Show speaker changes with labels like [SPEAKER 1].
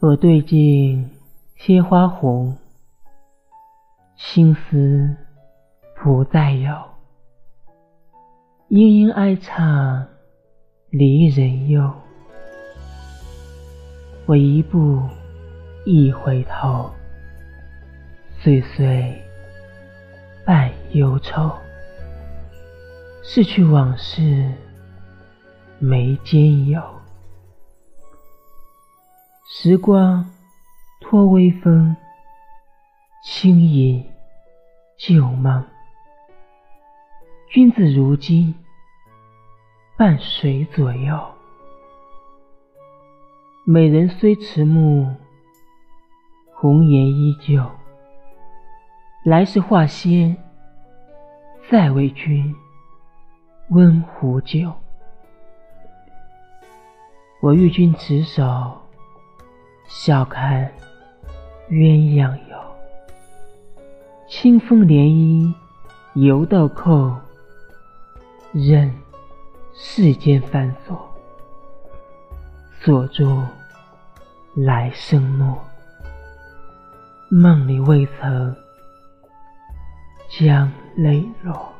[SPEAKER 1] 我对镜贴花红，青丝不再有。莺莺哀唱离人忧，我一步一回头，岁岁伴忧愁。逝去往事眉间有。时光托微风，轻饮旧梦。君子如今伴谁左右？美人虽迟暮，红颜依旧。来世化仙，再为君温壶酒。我欲君执手。笑看鸳鸯游，清风涟漪游豆蔻，任世间繁琐，锁住来生诺。梦里未曾将泪落。